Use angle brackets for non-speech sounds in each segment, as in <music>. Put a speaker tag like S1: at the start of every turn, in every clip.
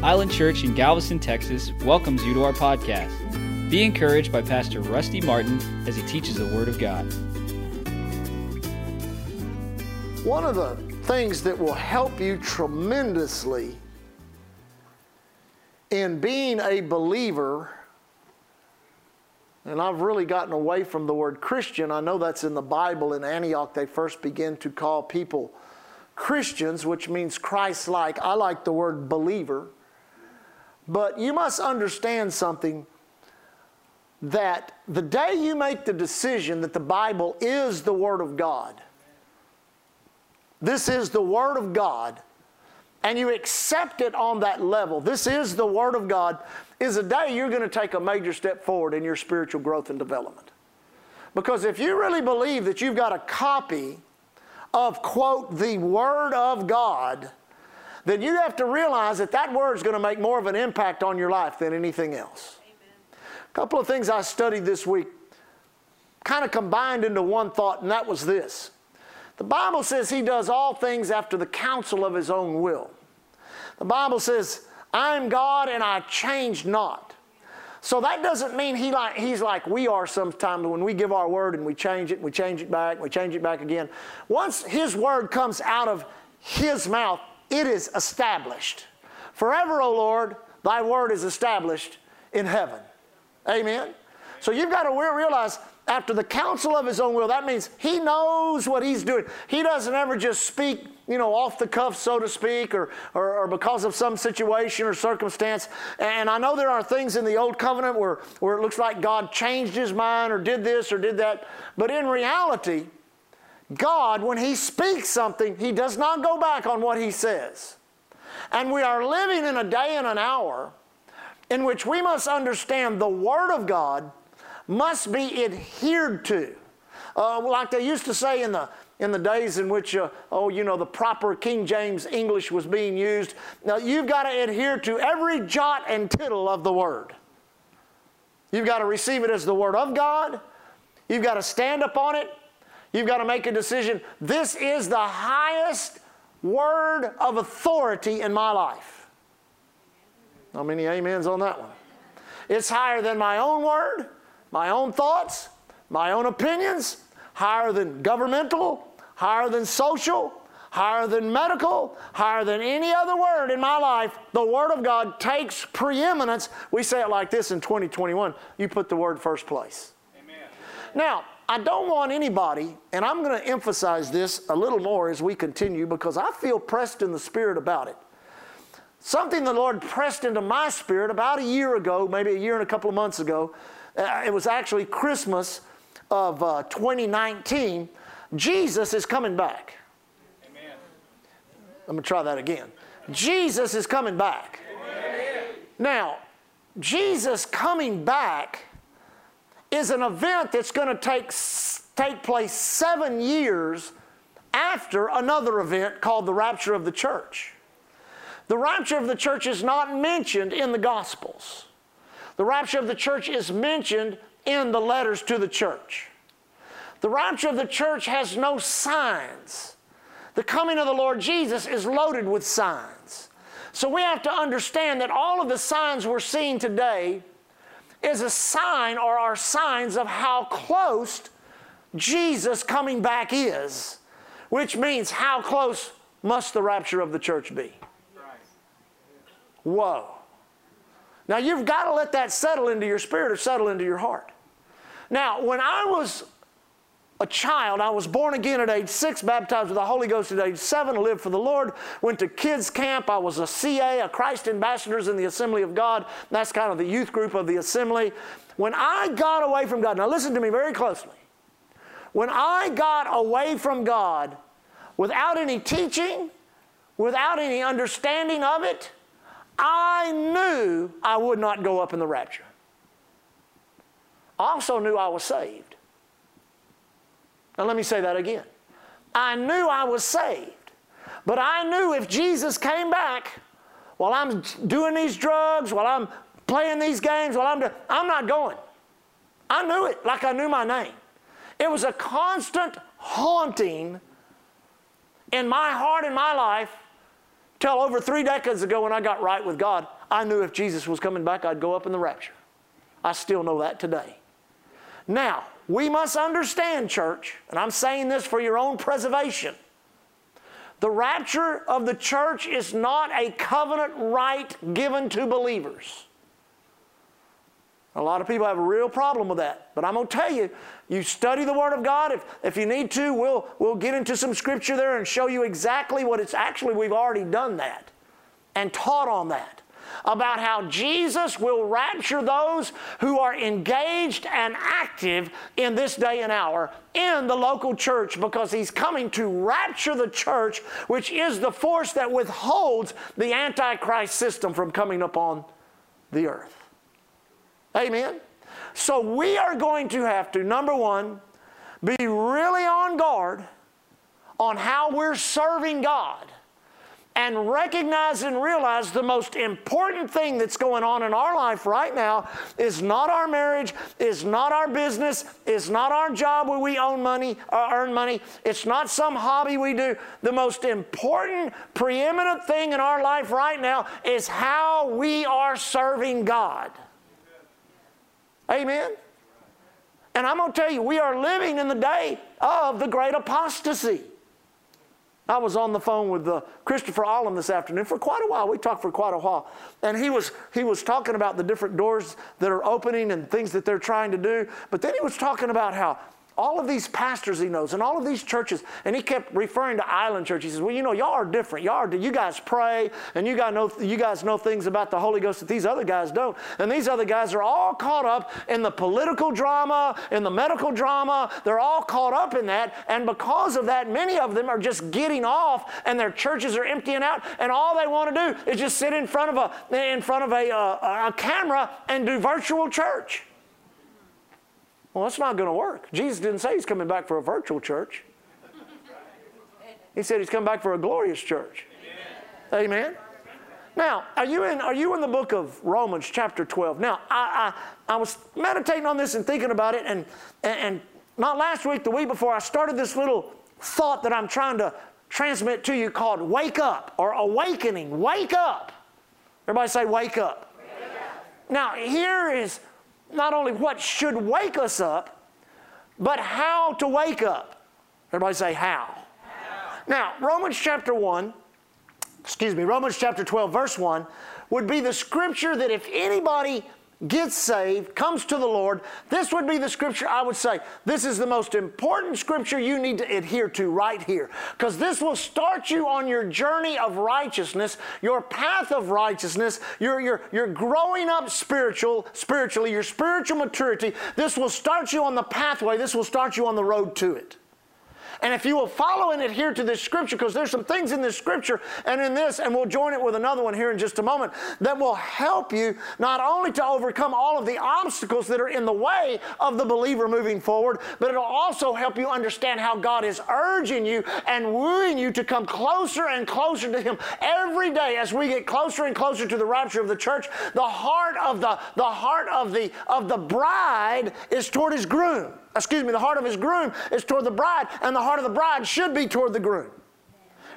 S1: Island Church in Galveston, Texas welcomes you to our podcast. Be encouraged by Pastor Rusty Martin as he teaches the Word of God.
S2: One of the things that will help you tremendously in being a believer, and I've really gotten away from the word Christian. I know that's in the Bible. In Antioch, they first begin to call people Christians, which means Christ like. I like the word believer. But you must understand something that the day you make the decision that the Bible is the Word of God, this is the Word of God, and you accept it on that level, this is the Word of God, is a day you're going to take a major step forward in your spiritual growth and development. Because if you really believe that you've got a copy of, quote, the Word of God, then you have to realize that that word is going to make more of an impact on your life than anything else. Amen. A couple of things I studied this week kind of combined into one thought, and that was this. The Bible says he does all things after the counsel of his own will. The Bible says, I am God and I change not. So that doesn't mean he like, he's like we are sometimes when we give our word and we change it, and we change it back, we change it back again. Once his word comes out of his mouth, it is established. Forever, O Lord, thy word is established in heaven. Amen. So you've got to realize after the counsel of his own will, that means he knows what he's doing. He doesn't ever just speak, you know, off the cuff, so to speak, or, or, or, because of some situation or circumstance. And I know there are things in the old covenant where, where it looks like God changed his mind or did this or did that. But in reality, God, when he speaks something, he does not go back on what he says. And we are living in a day and an hour in which we must understand the Word of God must be adhered to. Uh, like they used to say in the, in the days in which, uh, oh, you know, the proper King James English was being used. Now, you've got to adhere to every jot and tittle of the Word. You've got to receive it as the Word of God. You've got to stand upon it. You've got to make a decision. This is the highest word of authority in my life. How many amens on that one? It's higher than my own word my own thoughts, my own opinions, higher than governmental, higher than social, higher than medical, higher than any other word in my life, the Word of God takes preeminence. We say it like this in 2021 you put the Word first place. Amen. Now, I don't want anybody, and I'm going to emphasize this a little more as we continue because I feel pressed in the Spirit about it. Something the Lord pressed into my spirit about a year ago, maybe a year and a couple of months ago, uh, it was actually Christmas of uh, 2019. Jesus is coming back. Amen. I'm going to try that again. Jesus is coming back. Amen. Now, Jesus coming back is an event that's going to take, take place seven years after another event called the rapture of the church. The rapture of the church is not mentioned in the Gospels. The rapture of the church is mentioned in the letters to the church. The rapture of the church has no signs. The coming of the Lord Jesus is loaded with signs. So we have to understand that all of the signs we're seeing today is a sign or are signs of how close Jesus coming back is, which means how close must the rapture of the church be? Whoa. Now you've got to let that settle into your spirit or settle into your heart. Now, when I was a child, I was born again at age six, baptized with the Holy Ghost at age seven, lived for the Lord, went to kids' camp. I was a CA, a Christ Ambassadors in the Assembly of God. That's kind of the youth group of the assembly. When I got away from God, now listen to me very closely. When I got away from God without any teaching, without any understanding of it, I knew I would not go up in the rapture. I also knew I was saved. Now, let me say that again. I knew I was saved, but I knew if Jesus came back while I'm doing these drugs, while I'm playing these games, while I'm doing, I'm not going. I knew it like I knew my name. It was a constant haunting in my heart and my life Till over three decades ago when I got right with God, I knew if Jesus was coming back, I'd go up in the rapture. I still know that today. Now, we must understand, church, and I'm saying this for your own preservation. The rapture of the church is not a covenant right given to believers. A lot of people have a real problem with that. But I'm going to tell you, you study the Word of God. If, if you need to, we'll, we'll get into some scripture there and show you exactly what it's actually, we've already done that and taught on that about how Jesus will rapture those who are engaged and active in this day and hour in the local church because he's coming to rapture the church, which is the force that withholds the Antichrist system from coming upon the earth. Amen? So we are going to have to, number one, be really on guard on how we're serving God and recognize and realize the most important thing that's going on in our life right now is not our marriage, is not our business, is not our job where we own money or uh, earn money, it's not some hobby we do. The most important, preeminent thing in our life right now is how we are serving God. Amen. And I'm going to tell you, we are living in the day of the great apostasy. I was on the phone with uh, Christopher Allen this afternoon for quite a while. We talked for quite a while. And he was, he was talking about the different doors that are opening and things that they're trying to do. But then he was talking about how all of these pastors he knows and all of these churches, and he kept referring to Island Church. He says, Well, you know, y'all are different. Y'all are, you guys pray, and you guys, know, you guys know things about the Holy Ghost that these other guys don't. And these other guys are all caught up in the political drama, in the medical drama. They're all caught up in that. And because of that, many of them are just getting off, and their churches are emptying out, and all they want to do is just sit in front of a, in front of a, uh, a camera and do virtual church. Well, that's not going to work. Jesus didn't say he's coming back for a virtual church. He said he's coming back for a glorious church. Amen. Amen. Now, are you in, are you in the book of Romans, chapter 12? Now, I, I, I was meditating on this and thinking about it, and, and, and not last week, the week before, I started this little thought that I'm trying to transmit to you called wake up or awakening. Wake up. Everybody say, wake up. Wake up. Now, here is not only what should wake us up, but how to wake up. Everybody say how. how. Now, Romans chapter 1, excuse me, Romans chapter 12, verse 1, would be the scripture that if anybody gets saved, comes to the Lord, this would be the scripture I would say. This is the most important scripture you need to adhere to right here. Because this will start you on your journey of righteousness, your path of righteousness, your, your, your growing up spiritual, spiritually, your spiritual maturity. This will start you on the pathway, this will start you on the road to it. And if you will follow and adhere to this scripture, because there's some things in this scripture and in this, and we'll join it with another one here in just a moment, that will help you not only to overcome all of the obstacles that are in the way of the believer moving forward, but it'll also help you understand how God is urging you and wooing you to come closer and closer to Him every day as we get closer and closer to the rapture of the church. The heart of the, the heart of the of the bride is toward his groom excuse me, the heart of his groom is toward the bride, and the heart of the bride should be toward the groom.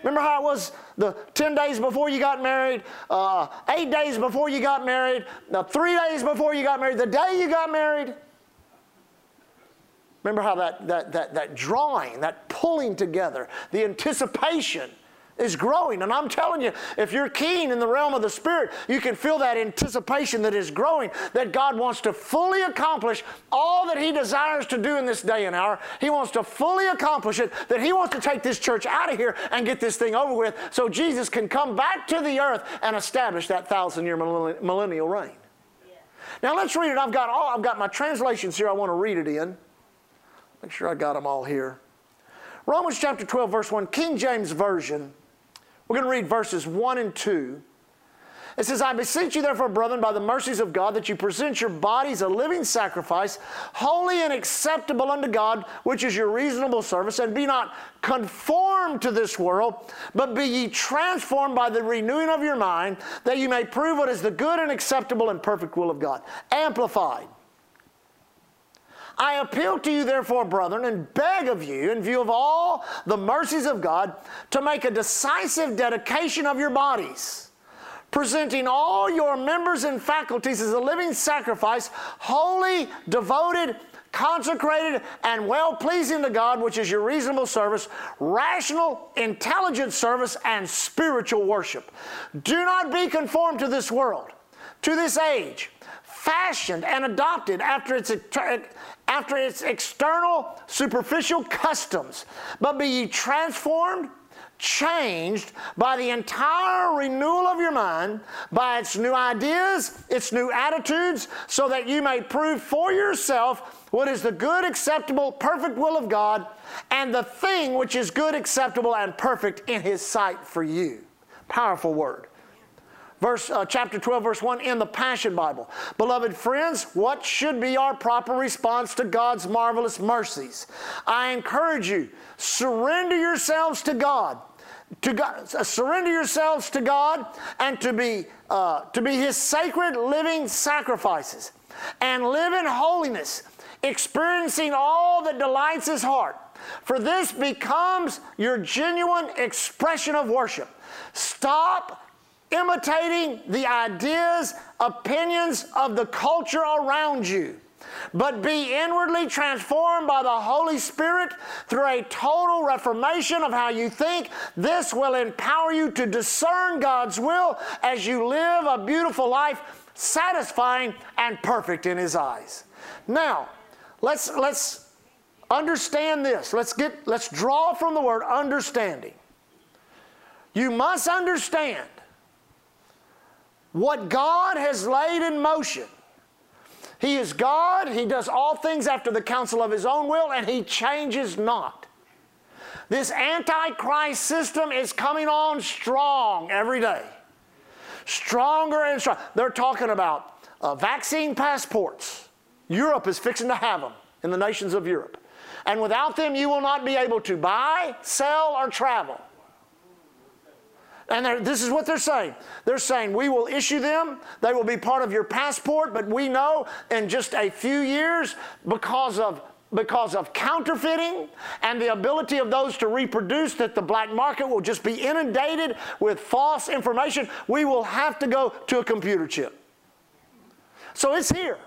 S2: Remember how it was the 10 days before you got married, uh, eight days before you got married, the three days before you got married, the day you got married? Remember how that, that, that, that drawing, that pulling together, the anticipation is growing. And I'm telling you, if you're keen in the realm of the Spirit, you can feel that anticipation that is growing, that God wants to fully accomplish all that He desires to do in this day and hour. He wants to fully accomplish it, that He wants to take this church out of here and get this thing over with so Jesus can come back to the earth and establish that thousand year millennial reign. Now let's read it. I've got all I've got my translations here I want to read it in. Make sure I got them all here. Romans chapter 12, verse 1, King James Version. We're going to read verses 1 and 2. It says, I beseech you, therefore, brethren, by the mercies of God, that you present your bodies a living sacrifice, holy and acceptable unto God, which is your reasonable service, and be not conformed to this world, but be ye transformed by the renewing of your mind, that you may prove what is the good and acceptable and perfect will of God. Amplified. I appeal to you, therefore, brethren, and beg of you, in view of all the mercies of God, to make a decisive dedication of your bodies presenting all your members and faculties as a living sacrifice, holy, devoted, consecrated, and well pleasing to God, which is your reasonable service, rational, intelligent service, and spiritual worship. Do not be conformed to this world, to this age, fashioned and adopted after its, after its external, superficial customs, but be ye transformed changed by the entire renewal of your mind, by its new ideas, its new attitudes, so that you may prove for yourself what is the good, acceptable, perfect will of God, and the thing which is good, acceptable, and perfect in His sight for you. Powerful word. Verse, uh, chapter 12, verse 1 in the Passion Bible. Beloved friends, what should be our proper response to God's marvelous mercies? I encourage you, surrender yourselves to God to God, uh, surrender yourselves to God and to be, uh, to be His sacred living sacrifices and live in holiness, experiencing all that delights His heart. For this becomes your genuine expression of worship. Stop imitating the ideas, opinions of the culture around you but be inwardly transformed by the Holy Spirit through a total reformation of how you think. This will empower you to discern God's will as you live a beautiful life, satisfying and perfect in His eyes. Now, let's, let's understand this. Let's, get, let's draw from the word understanding. You must understand what God has laid in motion he is God. He does all things after the counsel of His own will, and He changes not. This antichrist system is coming on strong every day. Stronger and stronger. They're talking about uh, vaccine passports. Europe is fixing to have them in the nations of Europe. And without them, you will not be able to buy, sell, or travel. And this is what they're saying. They're saying, we will issue them, they will be part of your passport, but we know in just a few years, because of because of counterfeiting and the ability of those to reproduce that the black market will just be inundated with false information, we will have to go to a computer chip. So it's here.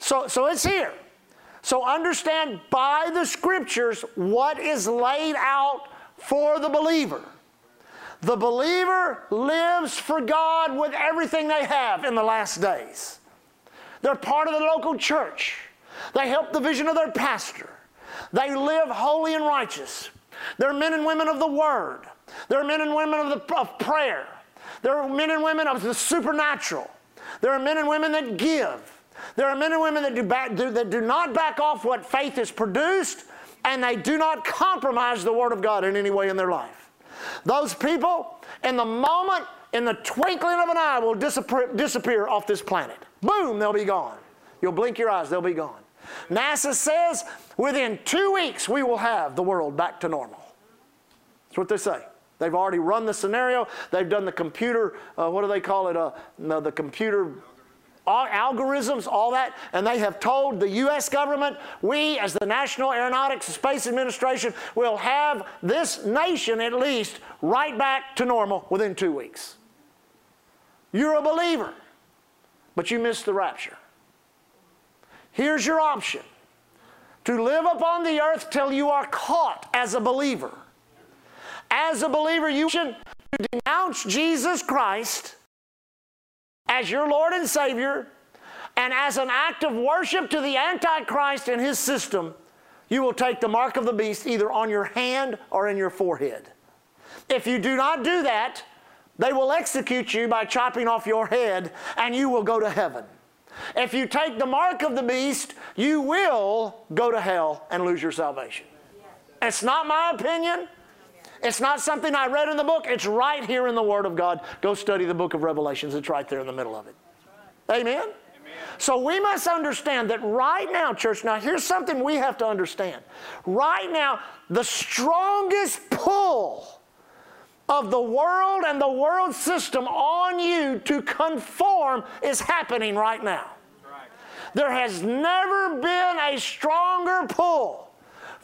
S2: So, so it's here. So understand by the scriptures what is laid out for the believer. The believer lives for God with everything they have in the last days. They're part of the local church. They help the vision of their pastor. They live holy and righteous. They're men and women of the Word. They're men and women of, the, of prayer. They're men and women of the supernatural. There are men and women that give. There are men and women that do, back, do, that do not back off what faith has produced, and they do not compromise the Word of God in any way in their life. Those people, in the moment, in the twinkling of an eye, will disappear, disappear off this planet. Boom, they'll be gone. You'll blink your eyes, they'll be gone. NASA says within two weeks we will have the world back to normal. That's what they say. They've already run the scenario. They've done the computer, uh, what do they call it? Uh, the computer algorithms, all that, and they have told the U.S. government, we as the National Aeronautics and Space Administration will have this nation at least right back to normal within two weeks. You're a believer, but you missed the rapture. Here's your option to live upon the earth till you are caught as a believer. As a believer, you should denounce Jesus Christ as your Lord and Savior, and as an act of worship to the Antichrist and his system, you will take the mark of the beast either on your hand or in your forehead. If you do not do that, they will execute you by chopping off your head, and you will go to heaven. If you take the mark of the beast, you will go to hell and lose your salvation. It's not my opinion. It's not something I read in the book. It's right here in the Word of God. Go study the book of Revelations. It's right there in the middle of it. Right. Amen? Amen? So we must understand that right now, church, now here's something we have to understand. Right now, the strongest pull of the world and the world system on you to conform is happening right now. There has never been a stronger pull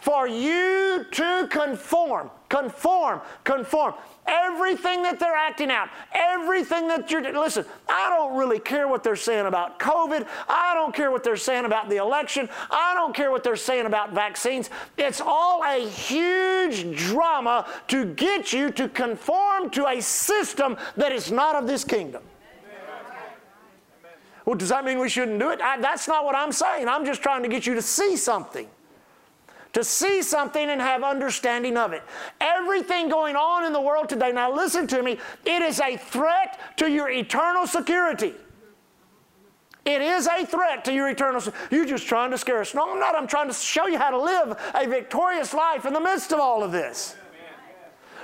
S2: for you to conform, conform, conform. Everything that they're acting out, everything that you're, listen, I don't really care what they're saying about COVID. I don't care what they're saying about the election. I don't care what they're saying about vaccines. It's all a huge drama to get you to conform to a system that is not of this kingdom. Well, does that mean we shouldn't do it? I, that's not what I'm saying. I'm just trying to get you to see something to see something and have understanding of it. Everything going on in the world today, now listen to me, it is a threat to your eternal security. It is a threat to your eternal. You're just trying to scare us. No, I'm not. I'm trying to show you how to live a victorious life in the midst of all of this.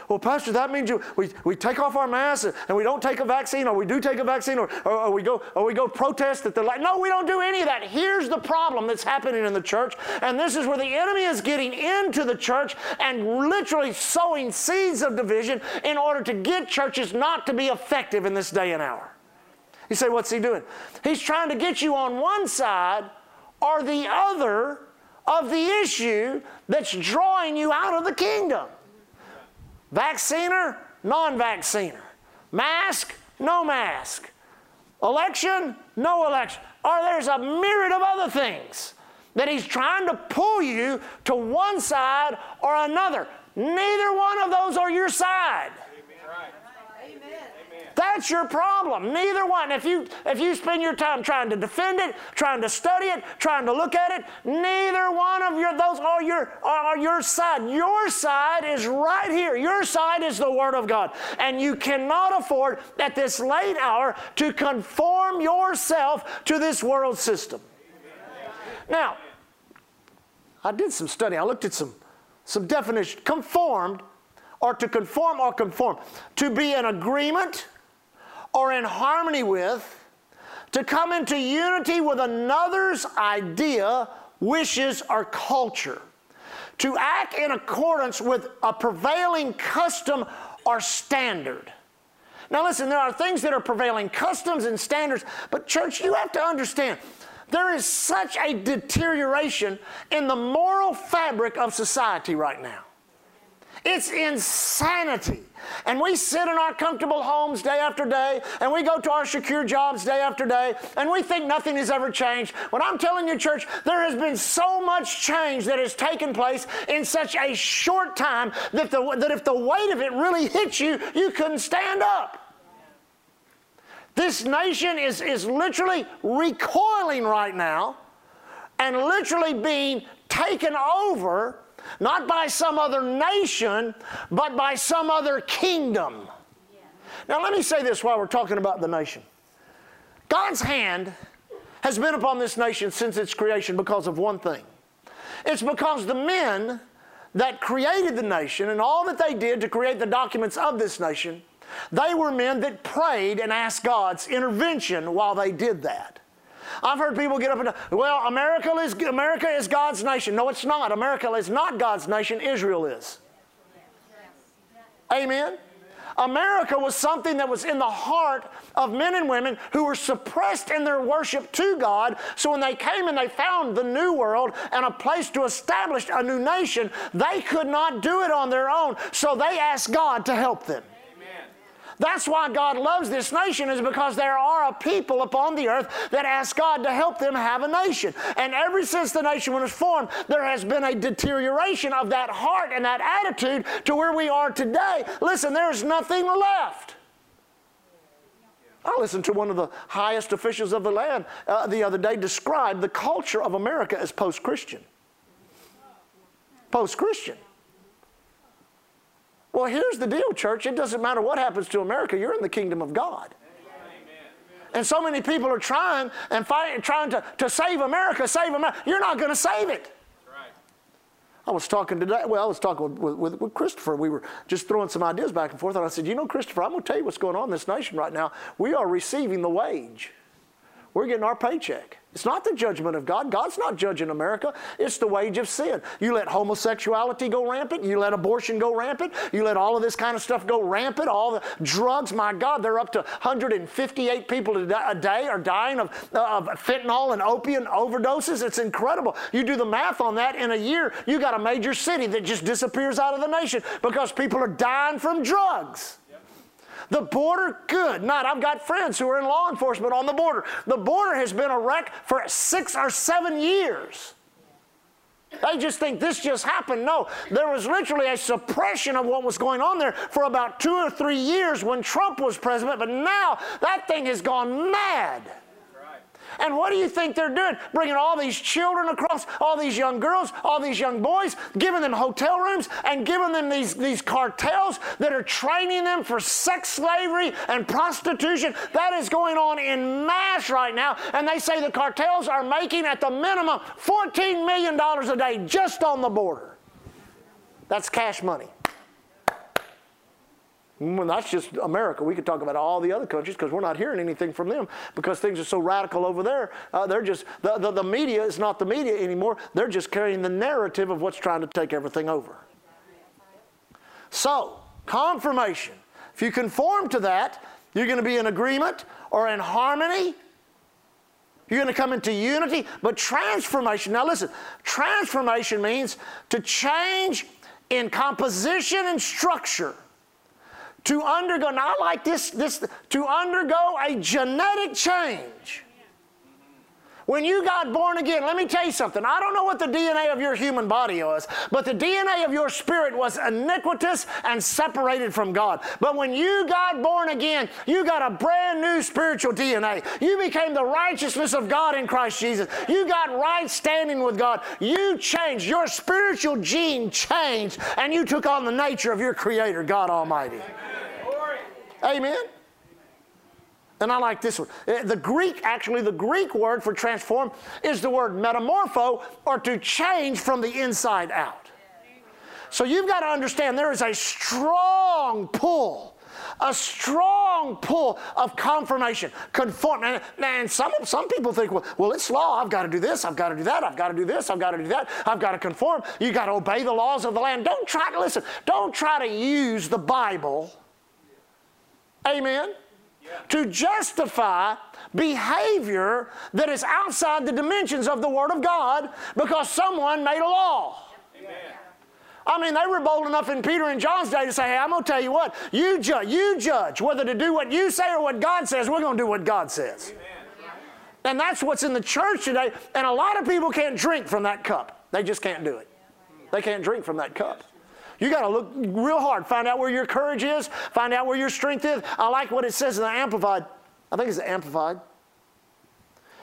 S2: Well, Pastor, that means you, we, we take off our masks and we don't take a vaccine, or we do take a vaccine, or, or, or we, go, or we go protest at the light. No, we don't do any of that. Here's the problem that's happening in the church, and this is where the enemy is getting into the church and literally sowing seeds of division in order to get churches not to be effective in this day and hour. You say, what's he doing? He's trying to get you on one side or the other of the issue that's drawing you out of the kingdom. Vacciner, non vacciner. Mask, no mask. Election, no election. Or there's a myriad of other things that he's trying to pull you to one side or another. Neither one of those are your side. That's your problem. Neither one. If you if you spend your time trying to defend it, trying to study it, trying to look at it, neither one of your those are your are your side. Your side is right here. Your side is the Word of God, and you cannot afford at this late hour to conform yourself to this world system. Now, I did some study. I looked at some some definition. Conformed or to conform or conform. To be in agreement or in harmony with, to come into unity with another's idea, wishes, or culture, to act in accordance with a prevailing custom or standard. Now, listen, there are things that are prevailing customs and standards, but, church, you have to understand there is such a deterioration in the moral fabric of society right now. It's insanity. And we sit in our comfortable homes day after day, and we go to our secure jobs day after day, and we think nothing has ever changed. When I'm telling you, church, there has been so much change that has taken place in such a short time that, the, that if the weight of it really hits you, you couldn't stand up. This nation is, is literally recoiling right now and literally being taken over not by some other nation, but by some other kingdom. Now, let me say this while we're talking about the nation. God's hand has been upon this nation since its creation because of one thing it's because the men that created the nation and all that they did to create the documents of this nation, they were men that prayed and asked God's intervention while they did that. I've heard people get up and well, America is America is God's nation. No, it's not. America is not God's nation. Israel is. Amen. America was something that was in the heart of men and women who were suppressed in their worship to God. So when they came and they found the new world and a place to establish a new nation, they could not do it on their own. So they asked God to help them. That's why God loves this nation, is because there are a people upon the earth that ask God to help them have a nation. And ever since the nation was formed, there has been a deterioration of that heart and that attitude to where we are today. Listen, there's nothing left. I listened to one of the highest officials of the land uh, the other day describe the culture of America as post Christian. Post Christian. Well, here's the deal, church. It doesn't matter what happens to America, you're in the kingdom of God. And so many people are trying and fighting, trying to, to save America, save America. You're not going to save it. I was talking today, well, I was talking with, with, with, Christopher. We were just throwing some ideas back and forth. And I said, You know, Christopher, I'm going to tell you what's going on in this nation right now. We are receiving the wage. We're getting our paycheck. It's not the judgment of God. God's not judging America. It's the wage of sin. You let homosexuality go rampant. You let abortion go rampant. You let all of this kind of stuff go rampant. All the drugs, my God, they're up to 158 people a day are dying of, of fentanyl and opium overdoses. It's incredible. You do the math on that in a year, you got a major city that just disappears out of the nation because people are dying from drugs. The border, good. Not, I've got friends who are in law enforcement on the border. The border has been a wreck for six or seven years. They just think this just happened. No, there was literally a suppression of what was going on there for about two or three years when Trump was president, but now that thing has gone mad. And what do you think they're doing? Bringing all these children across, all these young girls, all these young boys, giving them hotel rooms and giving them these, these cartels that are training them for sex slavery and prostitution. That is going on in mass right now. And they say the cartels are making at the minimum $14 million a day just on the border. That's cash money. Well, that's just America. We could talk about all the other countries because we're not hearing anything from them because things are so radical over there. Uh, they're just, the, the, the media is not the media anymore. They're just carrying the narrative of what's trying to take everything over. So, confirmation. If you conform to that, you're going to be in agreement or in harmony. You're going to come into unity. But transformation, now listen, transformation means to change in composition and structure to undergo, not like this, this, to undergo a genetic change. When you got born again, let me tell you something. I don't know what the DNA of your human body was, but the DNA of your spirit was iniquitous and separated from God. But when you got born again, you got a brand new spiritual DNA. You became the righteousness of God in Christ Jesus. You got right standing with God. You changed. Your spiritual gene changed, and you took on the nature of your Creator, God Almighty. Amen? And I like this one. Uh, the Greek, actually, the Greek word for transform is the word metamorpho, or to change from the inside out. So you've got to understand there is a strong pull, a strong pull of confirmation, conform. And, and some, some people think, well, well, it's law. I've got to do this. I've got to do that. I've got to do this. I've got to do that. I've got to conform. You've got to obey the laws of the land. Don't try to listen. Don't try to use the Bible Amen? Yeah. To justify behavior that is outside the dimensions of the Word of God because someone made a law. Amen. I mean, they were bold enough in Peter and John's day to say, hey, I'm going to tell you what, you judge, you judge whether to do what you say or what God says. We're going to do what God says. Amen. And that's what's in the church today. And a lot of people can't drink from that cup. They just can't do it. They can't drink from that cup. You got to look real hard, find out where your courage is, find out where your strength is. I like what it says in the Amplified. I think it's Amplified.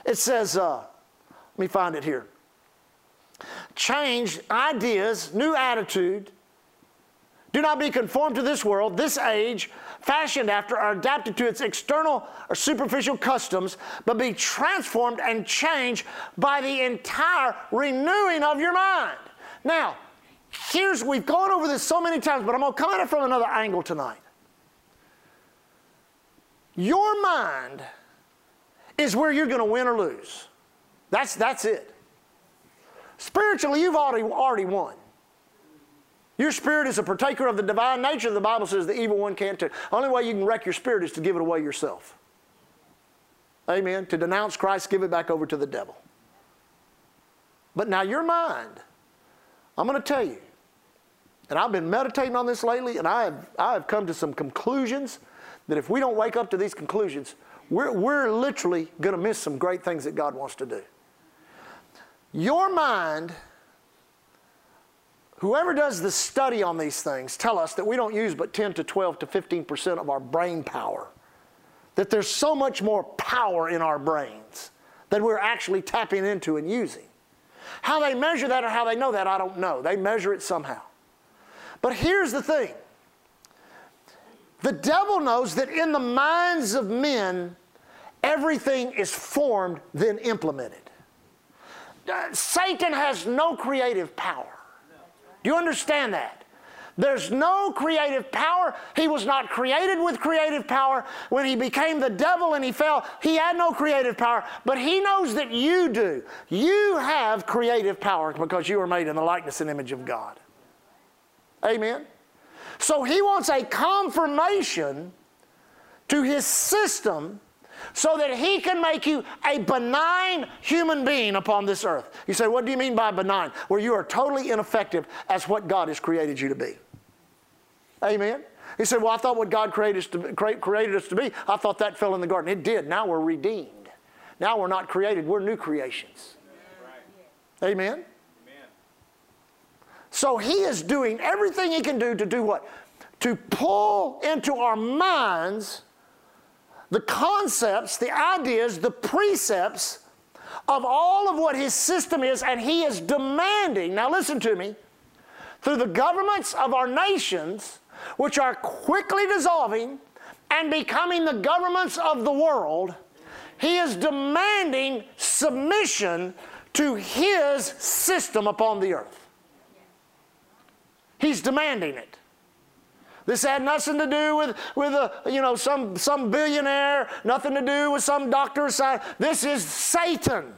S2: It says, uh, let me find it here. Change ideas, new attitude. Do not be conformed to this world, this age, fashioned after or adapted to its external or superficial customs, but be transformed and changed by the entire renewing of your mind. Now, Here's, we've gone over this so many times, but I'm going to come at it from another angle tonight. Your mind is where you're going to win or lose. That's, that's it. Spiritually, you've already, already won. Your spirit is a partaker of the divine nature. The Bible says the evil one can't take. Only way you can wreck your spirit is to give it away yourself. Amen. To denounce Christ, give it back over to the devil. But now your mind I'm going to tell you, and I've been meditating on this lately, and I have, I have come to some conclusions that if we don't wake up to these conclusions, we're, we're literally going to miss some great things that God wants to do. Your mind, whoever does the study on these things, tell us that we don't use but 10 to 12 to 15% of our brain power. That there's so much more power in our brains than we're actually tapping into and using. How they measure that or how they know that, I don't know. They measure it somehow. But here's the thing the devil knows that in the minds of men, everything is formed, then implemented. Uh, Satan has no creative power. Do you understand that? There's no creative power. He was not created with creative power. When he became the devil and he fell, he had no creative power. But he knows that you do. You have creative power because you are made in the likeness and image of God. Amen. So he wants a confirmation to his system so that he can make you a benign human being upon this earth. You say, what do you mean by benign? Where you are totally ineffective as what God has created you to be. Amen. He said, Well, I thought what God created us, to, created us to be, I thought that fell in the garden. It did. Now we're redeemed. Now we're not created, we're new creations. Amen. Amen. So he is doing everything he can do to do what? To pull into our minds the concepts, the ideas, the precepts of all of what his system is, and he is demanding. Now, listen to me. Through the governments of our nations, which are quickly dissolving and becoming the governments of the world, he is demanding submission to his system upon the earth. He's demanding it. This had nothing to do with, with a, you know, some, some billionaire, nothing to do with some doctor. This is Satan.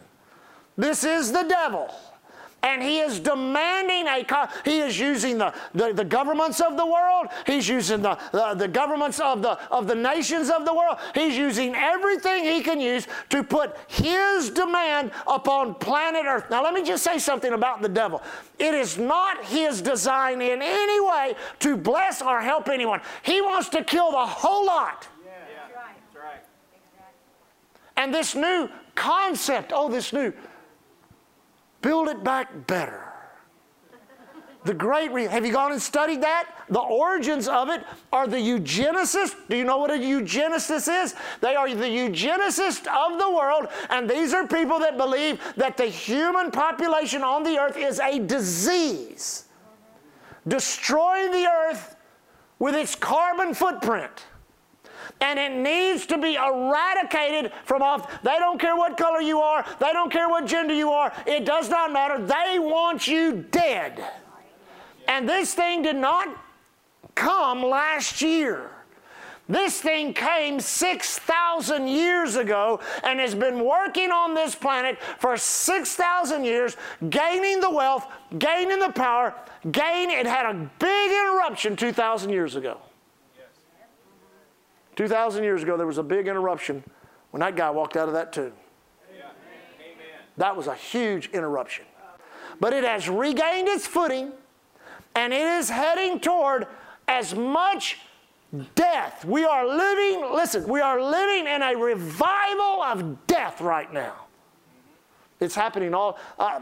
S2: This is the devil. And he is demanding a, he is using the, the, the, governments of the world. He's using the, the, the governments of the, of the nations of the world. He's using everything he can use to put his demand upon planet Earth. Now, let me just say something about the devil. It is not his design in any way to bless or help anyone. He wants to kill the whole lot. Yeah. Yeah. That's right. And this new concept, oh, this new build it back better. The great, re- have you gone and studied that? The origins of it are the eugenicists. Do you know what a eugenicist is? They are the eugenicists of the world, and these are people that believe that the human population on the earth is a disease, destroying the earth with its carbon footprint and it needs to be eradicated from off. They don't care what color you are, they don't care what gender you are, it does not matter. They want you dead. And this thing did not come last year. This thing came 6,000 years ago and has been working on this planet for 6,000 years, gaining the wealth, gaining the power, gain. It had a big interruption 2,000 years ago. 2,000 years ago, there was a big interruption when that guy walked out of that tomb. That was a huge interruption. But it has regained its footing and it is heading toward as much death. We are living, listen, we are living in a revival of death right now. It's happening all. Uh,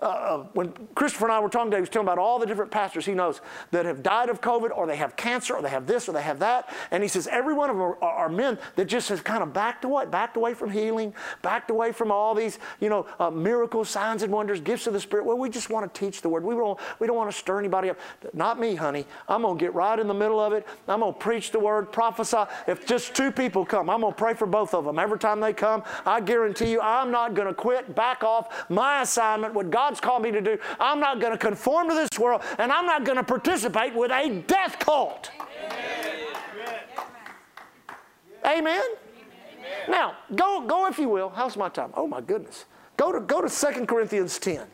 S2: uh, uh, when Christopher and I were talking today, he was telling about all the different pastors he knows that have died of COVID, or they have cancer, or they have this, or they have that. And he says every one of them are, are men that just has kind of backed away, backed away from healing, backed away from all these, you know, uh, miracles, signs, and wonders, gifts of the Spirit. Well, we just want to teach the word. We don't, we don't want to stir anybody up. Not me, honey. I'm going to get right in the middle of it. I'm going to preach the word, prophesy. If just two people come, I'm going to pray for both of them. Every time they come, I guarantee you, I'm not going to quit. Back back off my assignment, what God's called me to do. I'm not going to conform to this world, and I'm not going to participate with a death cult. Amen. Amen. Now, go, go if you will. How's my time? Oh my goodness. Go to go to 2 Corinthians 10.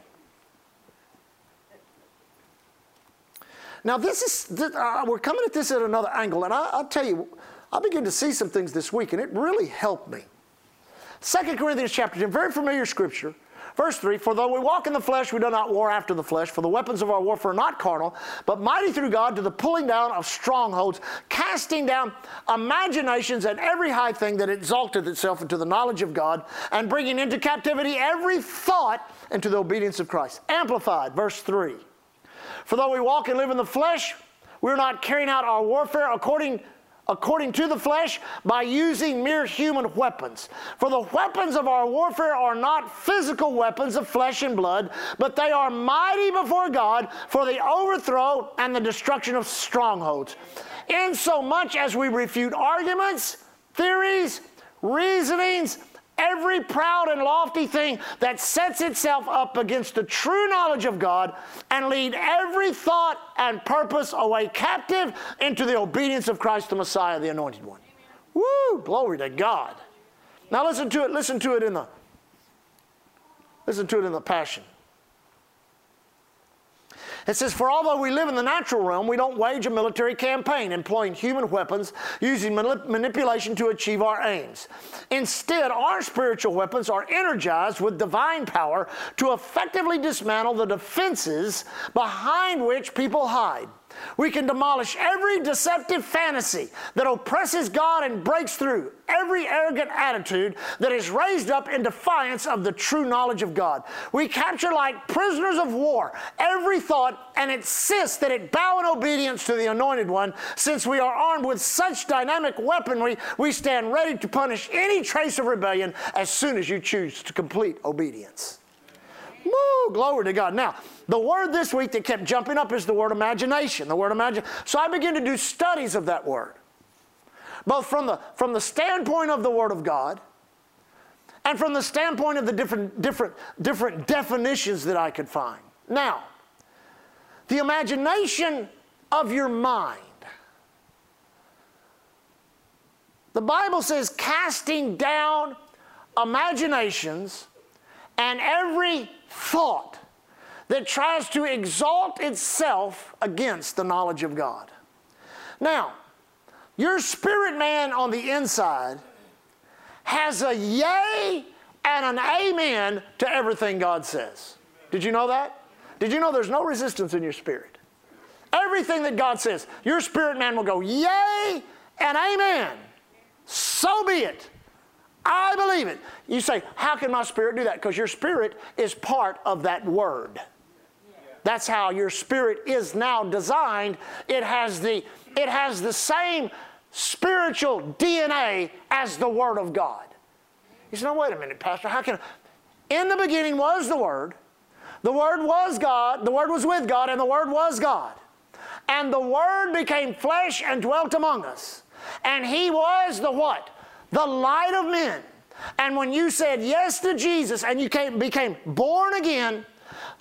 S2: Now, this is, uh, we're coming at this at another angle, and I, will tell you, I began to see some things this week, and it really helped me. 2 Corinthians chapter 10, very familiar scripture. Verse 3 For though we walk in the flesh, we do not war after the flesh, for the weapons of our warfare are not carnal, but mighty through God to the pulling down of strongholds, casting down imaginations and every high thing that exalteth itself into the knowledge of God, and bringing into captivity every thought into the obedience of Christ. Amplified, verse 3 For though we walk and live in the flesh, we're not carrying out our warfare according according to the flesh by using mere human weapons. For the weapons of our warfare are not physical weapons of flesh and blood, but they are mighty before God for the overthrow and the destruction of strongholds. In so much as we refute arguments, theories, reasonings, every proud and lofty thing that sets itself up against the true knowledge of God, and lead every thought and purpose away captive into the obedience of Christ the Messiah, the Anointed One. Woo! Glory to God. Now listen to it. Listen to it in the. Listen to it in the passion. It says, For although we live in the natural realm, we don't wage a military campaign employing human weapons using manip- manipulation to achieve our aims. Instead, our spiritual weapons are energized with divine power to effectively dismantle the defenses behind which people hide. We can demolish every deceptive fantasy that oppresses God and breaks through every arrogant attitude that is raised up in defiance of the true knowledge of God. We capture like prisoners of war every thought and insist that it bow in obedience to the Anointed One. Since we are armed with such dynamic weaponry, we stand ready to punish any trace of rebellion as soon as you choose to complete obedience. Woo, glory to God. Now, the word this week that kept jumping up is the word imagination. The word imagine. So I began to do studies of that word, both from the, from the standpoint of the Word of God and from the standpoint of the different, different, different definitions that I could find. Now, the imagination of your mind. The Bible says, casting down imaginations and every thought that tries to exalt itself against the knowledge of God. Now, your spirit man on the inside has a yay and an amen to everything God says. Did you know that? Did you know there's no resistance in your spirit? Everything that God says, your spirit man will go, yay and amen. So be it. I believe it. You say, How can my spirit do that? Because your spirit is part of that word. That's how your spirit is now designed. It has the, it has the same spiritual DNA as the Word of God. You say, no, wait a minute, Pastor. How can. In the beginning was the Word. The Word was God. The Word was with God, and the Word was God. And the Word became flesh and dwelt among us. And He was the what? The light of men. And when you said yes to Jesus and you came, became born again,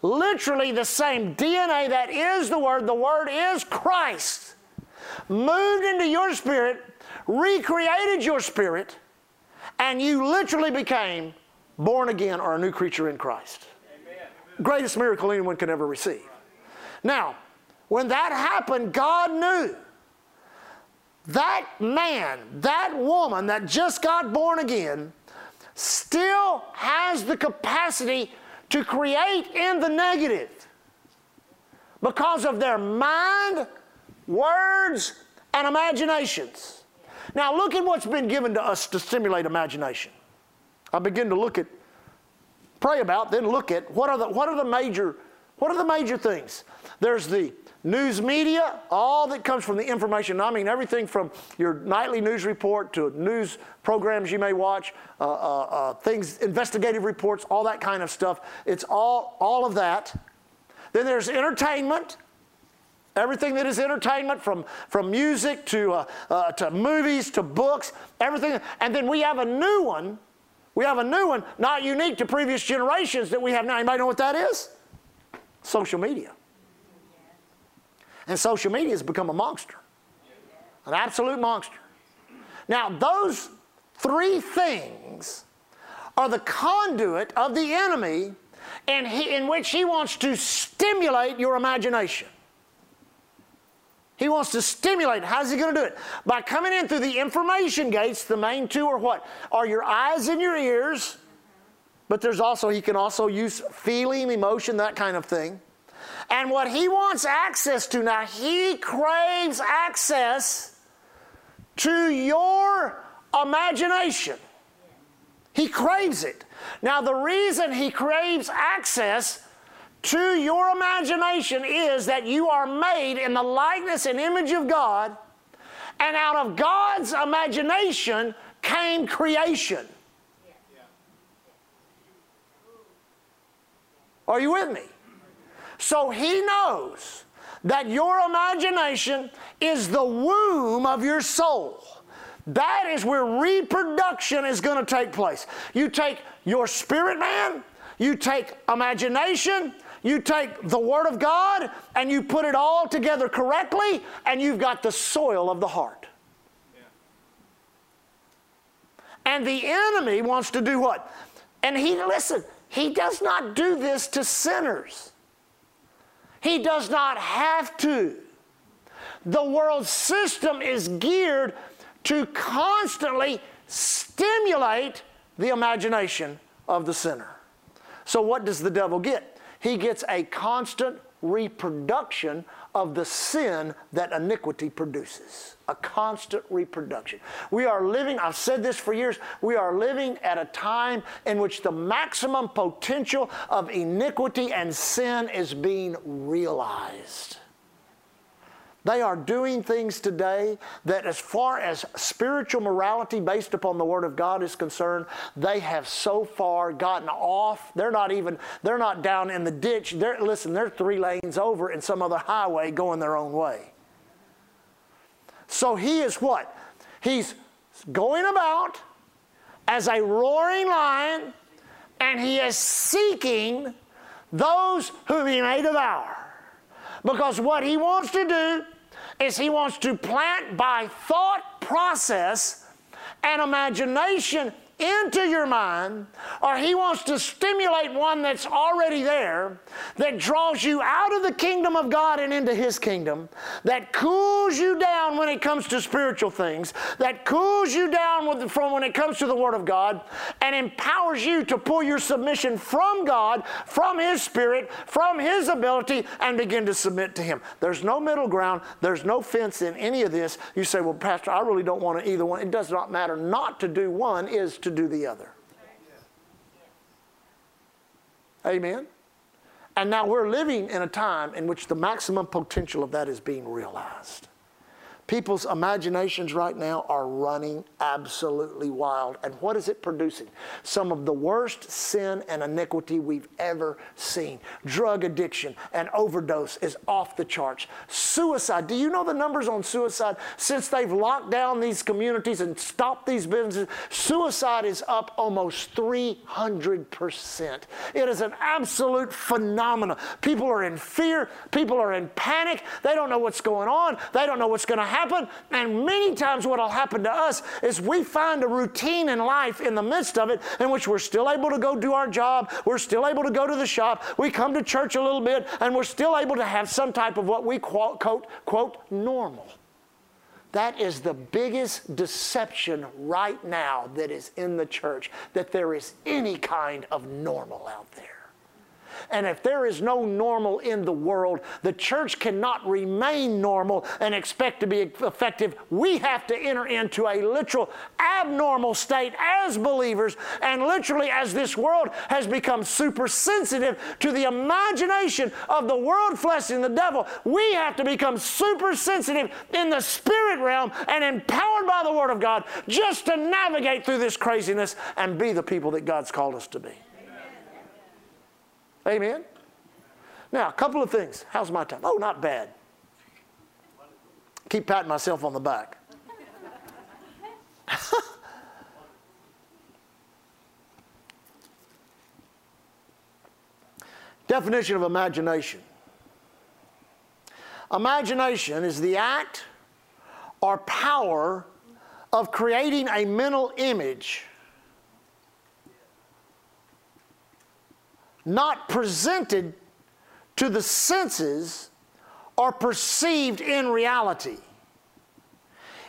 S2: literally the same DNA that is the Word, the Word is Christ, moved into your spirit, recreated your spirit, and you literally became born again or a new creature in Christ. Amen. Greatest miracle anyone can ever receive. Now, when that happened, God knew that man, that woman that just got born again, still has the capacity to create in the negative because of their mind, words, and imaginations. Now, look at what's been given to us to stimulate imagination. I begin to look at, pray about, then look at what are the, what are the major, what are the major things? There's the news media, all that comes from the information. I mean, everything from your nightly news report to news programs you may watch, uh, uh, uh, things, investigative reports, all that kind of stuff. It's all, all of that. Then there's entertainment. Everything that is entertainment, from, from music to, uh, uh, to movies to books, everything. And then we have a new one. We have a new one, not unique to previous generations that we have now. Anybody know what that is? Social media. And social media has become a monster, an absolute monster. Now, those three things are the conduit of the enemy in, he, in which he wants to stimulate your imagination. He wants to stimulate. How's he going to do it? By coming in through the information gates. The main two are what? Are your eyes and your ears. But there's also, he can also use feeling, emotion, that kind of thing. And what he wants access to now, he craves access to your imagination. He craves it. Now, the reason he craves access to your imagination is that you are made in the likeness and image of God, and out of God's imagination came creation. Are you with me? So he knows that your imagination is the womb of your soul. That is where reproduction is going to take place. You take your spirit man, you take imagination, you take the Word of God, and you put it all together correctly, and you've got the soil of the heart. And the enemy wants to do what? And he, listen, he does not do this to sinners. He does not have to. The world system is geared to constantly stimulate the imagination of the sinner. So, what does the devil get? He gets a constant reproduction of the sin that iniquity produces. A constant reproduction. We are living, I've said this for years, we are living at a time in which the maximum potential of iniquity and sin is being realized. They are doing things today that, as far as spiritual morality based upon the Word of God is concerned, they have so far gotten off. They're not even, they're not down in the ditch. They're, listen, they're three lanes over in some other highway going their own way. So he is what? He's going about as a roaring lion, and he is seeking those whom he may devour. Because what he wants to do is he wants to plant by thought process and imagination into your mind, or he wants to stimulate one that's already there that draws you out of the kingdom of God and into his kingdom, that cools you down when it comes to spiritual things, that cools you down with, from when it comes to the Word of God, and empowers you to pull your submission from God, from his Spirit, from his ability, and begin to submit to him. There's no middle ground, there's no fence in any of this. You say, Well, Pastor, I really don't want to either one. It does not matter. Not to do one is to to do the other. Amen. And now we're living in a time in which the maximum potential of that is being realized. People's imaginations right now are running absolutely wild. And what is it producing? Some of the worst sin and iniquity we've ever seen. Drug addiction and overdose is off the charts. Suicide. Do you know the numbers on suicide? Since they've locked down these communities and stopped these businesses, suicide is up almost 300%. It is an absolute phenomenon. People are in fear, people are in panic, they don't know what's going on, they don't know what's going to happen happen. And many times, what will happen to us is we find a routine in life in the midst of it in which we're still able to go do our job, we're still able to go to the shop, we come to church a little bit, and we're still able to have some type of what we quote, quote, quote normal. That is the biggest deception right now that is in the church, that there is any kind of normal out there. And if there is no normal in the world, the church cannot remain normal and expect to be effective. We have to enter into a literal abnormal state as believers, and literally as this world has become super sensitive to the imagination of the world, flesh, and the devil, we have to become super sensitive in the spirit realm and empowered by the Word of God just to navigate through this craziness and be the people that God's called us to be. Amen? Now, a couple of things. How's my time? Oh, not bad. Keep patting myself on the back. <laughs> Definition of imagination imagination is the act or power of creating a mental image not presented to the senses or perceived in reality.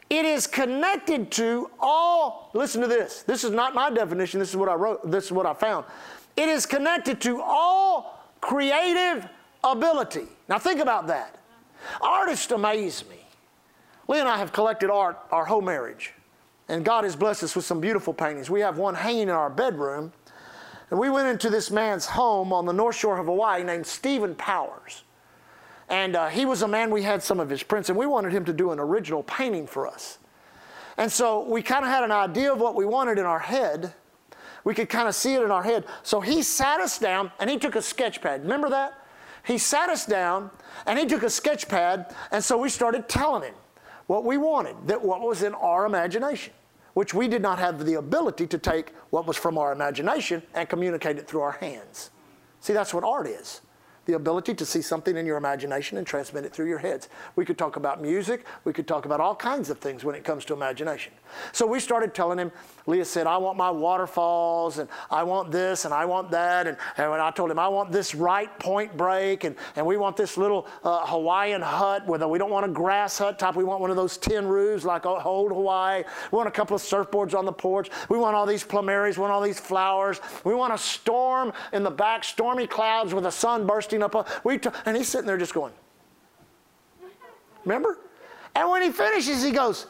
S2: It is connected to all, listen to this. This is not my definition, this is what I wrote, this is what I found. It is connected to all creative ability. Now think about that. Artists amaze me. Lee and I have collected art our whole marriage, and God has blessed us with some beautiful paintings. We have one hanging in our bedroom and we went into this man's home on the north shore of Hawaii named Stephen Powers. And uh, he was a man, we had some of his prints, and we wanted him to do an original painting for us. And so we kind of had an idea of what we wanted in our head. We could kind of see it in our head. So he sat us down and he took a sketch pad. Remember that? He sat us down and he took a sketch pad, and so we started telling him what we wanted, that what was in our imagination, which we did not have the ability to take what was from our imagination and communicate it through our hands. See, that's what art is the ability to see something in your imagination and transmit it through your heads. We could talk about music, we could talk about all kinds of things when it comes to imagination. So we started telling him, Leah said, I want my waterfalls, and I want this, and I want that. And, and I told him, I want this right point break, and, and we want this little uh, Hawaiian hut where we don't want a grass hut top. we want one of those tin roofs like old Hawaii. We want a couple of surfboards on the porch. We want all these plumeries, we want all these flowers. We want a storm in the back, stormy clouds with the sun bursting up. We and he's sitting there just going, Remember? And when he finishes, he goes,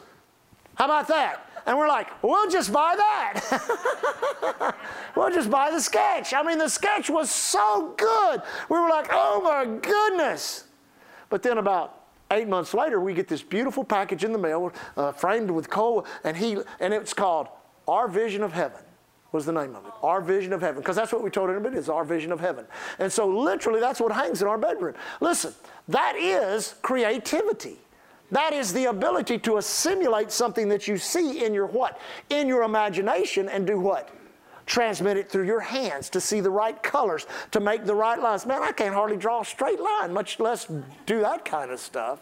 S2: How about that? And we're like, we'll just buy that. <laughs> we'll just buy the sketch. I mean, the sketch was so good. We were like, oh my goodness. But then about eight months later, we get this beautiful package in the mail, uh, framed with coal, and he and it's called Our Vision of Heaven. Was the name of it? Our Vision of Heaven, because that's what we told everybody is our vision of heaven. And so, literally, that's what hangs in our bedroom. Listen, that is creativity. That is the ability to assimilate something that you see in your what? In your imagination and do what? Transmit it through your hands to see the right colors, to make the right lines. Man, I can't hardly draw a straight line, much less do that kind of stuff.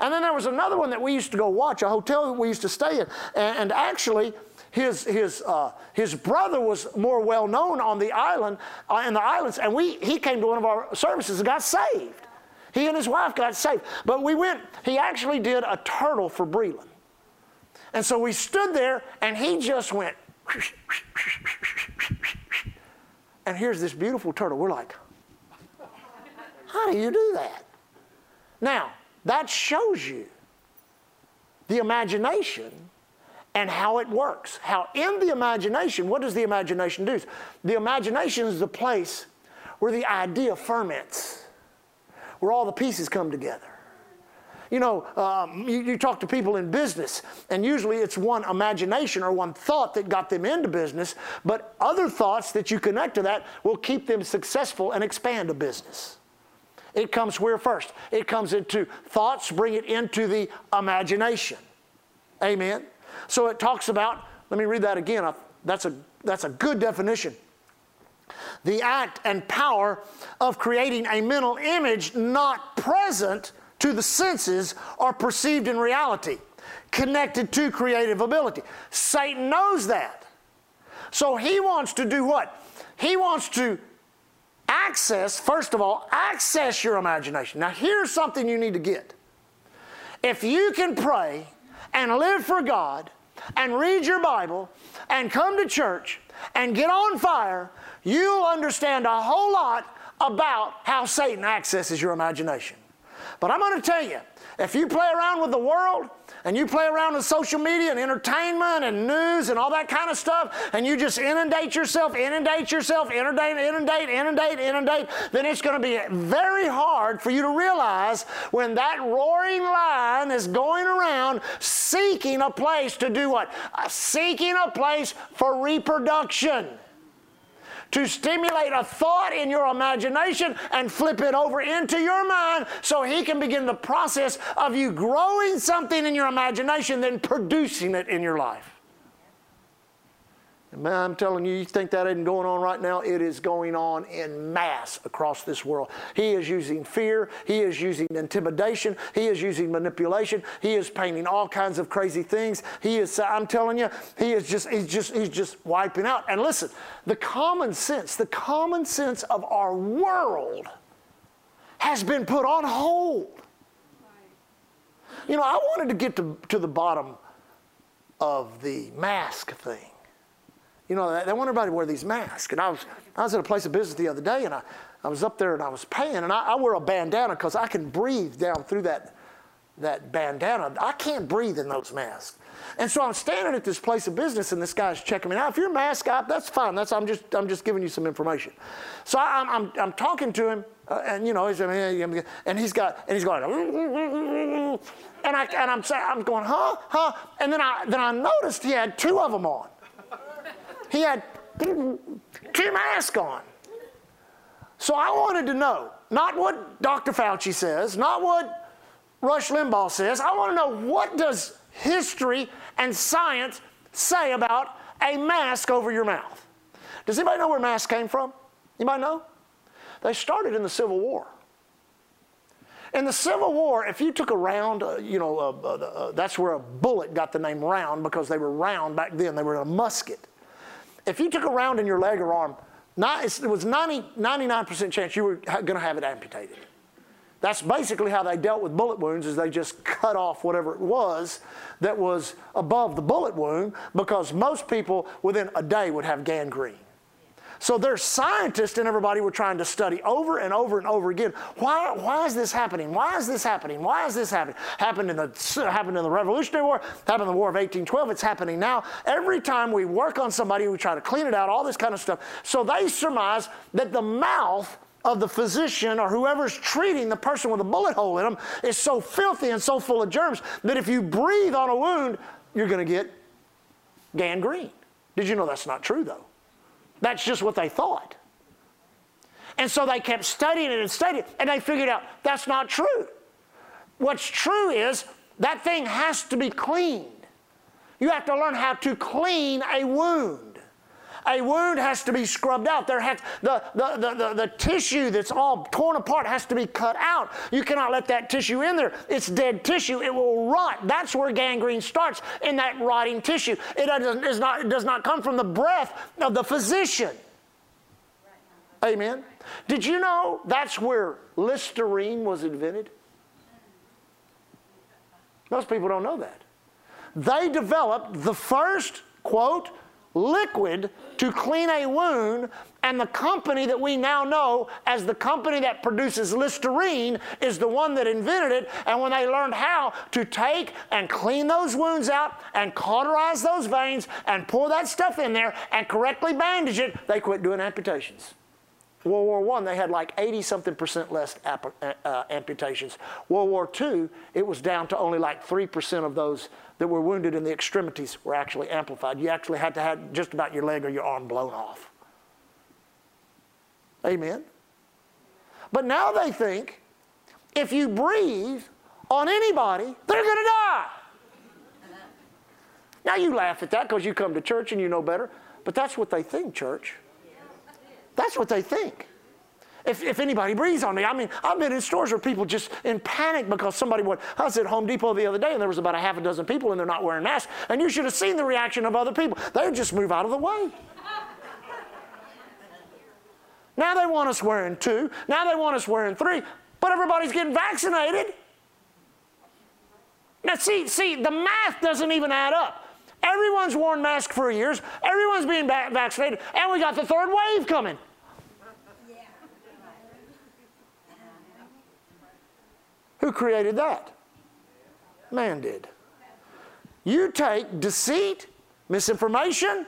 S2: And then there was another one that we used to go watch, a hotel that we used to stay in. And, actually, his, his, uh, his brother was more well known on the island, uh, in the islands, and we, he came to one of our services and got saved. He and his wife got saved. But we went, he actually did a turtle for Breland. And so we stood there and he just went, and here's this beautiful turtle. We're like, how do you do that? Now, that shows you the imagination and how it works. How in the imagination, what does the imagination do? The imagination is the place where the idea ferments where all the pieces come together. You know, um, you, you, talk to people in business, and usually it's one imagination or one thought that got them into business, but other thoughts that you connect to that will keep them successful and expand a business. It comes where first? It comes into thoughts, bring it into the imagination. Amen. So it talks about, let me read that again. That's a, that's a good definition the act and power of creating a mental image not present to the senses or perceived in reality, connected to creative ability. Satan knows that. So he wants to do what? He wants to access, first of all, access your imagination. Now, here's something you need to get. If you can pray and live for God and read your Bible and come to church and get on fire you'll understand a whole lot about how Satan accesses your imagination. But I'm going to tell you, if you play around with the world and you play around with social media and entertainment and news and all that kind of stuff, and you just inundate yourself, inundate yourself, inundate, inundate, inundate, inundate, then it's going to be very hard for you to realize when that roaring lion is going around seeking a place to do what? Seeking a place for reproduction to stimulate a thought in your imagination and flip it over into your mind so he can begin the process of you growing something in your imagination, then producing it in your life. Man, I'm telling you, you think that isn't going on right now? It is going on in mass across this world. He is using fear. He is using intimidation. He is using manipulation. He is painting all kinds of crazy things. He is, I'm telling you, he is just, he's just, he's just wiping out. And listen, the common sense, the common sense of our world has been put on hold. You know, I wanted to get to, to the bottom of the mask thing. You know, they, want everybody to wear these masks. And I was, I was at a place of business the other day, and I, I was up there and I was paying, and I, I wear a bandana because I can breathe down through that, that bandana. I can't breathe in those masks. And so I'm standing at this place of business, and this guy's checking me out. If you're a mask guy, that's fine. That's I'm just I'm just giving you some information. So I, am I'm, I'm talking to him, uh, and you know, he's, and he's got and he's going, and I and I'm saying I'm going, huh, huh, and then I then I noticed he had two of them on. He had two masks on. So I wanted to know, not what Dr. Fauci says, not what Rush Limbaugh says, I want to know what does history and science say about a mask over your mouth? Does anybody know where masks came from? Anybody know? They started in the Civil War. In the Civil War, if you took a round, uh, you know, uh, uh, uh, that's where a bullet got the name round because they were round back then. They were a musket. If you took a round in your leg or arm, not, it was 90, 99% chance you were going to have it amputated. That's basically how they dealt with bullet wounds is they just cut off whatever it was that was above the bullet wound because most people within a day would have gangrene. So there's scientists and everybody were trying to study over and over and over again. Why, why is this happening? Why is this happening? Why is this happening? Happened in the happened in the Revolutionary War, happened in the War of 1812, it's happening now. Every time we work on somebody, we try to clean it out, all this kind of stuff. So they surmise that the mouth of the physician or whoever's treating the person with a bullet hole in them is so filthy and so full of germs that if you breathe on a wound, you're going to get gangrene. Did you know that's not true, though? That's just what they thought. And so they kept studying it and studying it, and they figured out that's not true. What's true is that thing has to be cleaned. You have to learn how to clean a wound. A wound has to be scrubbed out. There has, the, the, the, the, the tissue that's all torn apart has to be cut out. You cannot let that tissue in there. It's dead tissue. It will rot. That's where gangrene starts, in that rotting tissue. It does, not, it does not come from the breath of the physician. Amen. Did you know that's where Listerine was invented? Most people don't know that. They developed the first, quote, liquid to clean a wound, and the company that we now know as the company that produces Listerine is the one that invented it. And when they learned how to take and clean those wounds out and cauterize those veins and pour that stuff in there and correctly bandage it, they quit doing amputations. World War I, they had like 80 something percent less uh, uh, amputations. World War II, it was down to only like 3% of those that were wounded in the extremities were actually amplified. You actually had to have just about your leg or your arm blown off. Amen. But now they think if you breathe on anybody, they're going to die. Now you laugh at that because you come to church and you know better, but that's what they think, church. That's what they think. If, if anybody breathes on me, I mean, I've been in stores where people just in panic because somebody would. I was at Home Depot the other day and there was about a half a dozen people and they're not wearing masks. And you should have seen the reaction of other people. They would just move out of the way. <laughs> now they want us wearing two. Now they want us wearing three. But everybody's getting vaccinated. Now, see, see, the math doesn't even add up. Everyone's worn masks for years. Everyone's being vaccinated, and we got the third wave coming. Who created that? Man did. You take deceit, misinformation,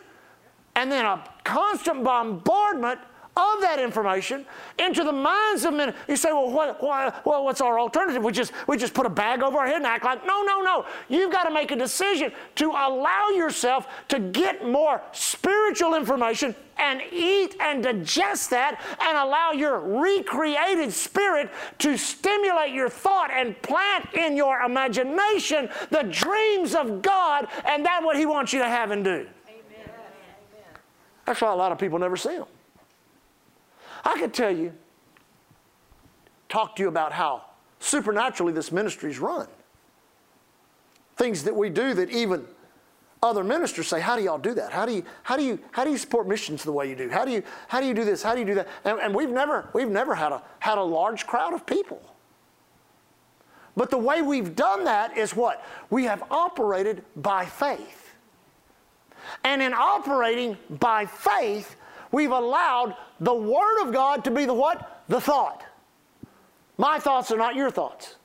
S2: and then a constant bombardment of that information into the minds of men. You say, well, what, what, well, what's our alternative? We just, we just put a bag over our head and act like, no, no, no. You've got to make a decision to allow yourself to get more spiritual information and eat and digest that and allow your recreated spirit to stimulate your thought and plant in your imagination the dreams of God and that what He wants you to have and do. Amen. That's why a lot of people never see them. I could tell you, talk to you about how supernaturally this ministry is run. Things that we do that even other ministers say, how do y'all do that? How do you, how do you, how do you support missions the way you do? How do you, how do you do this? How do you do that? And, and we've never, we've never had a, had a large crowd of people. But the way we've done that is what? We have operated by faith. And in operating by faith, we've allowed the Word of God to be the what? The thought. My thoughts are not your thoughts.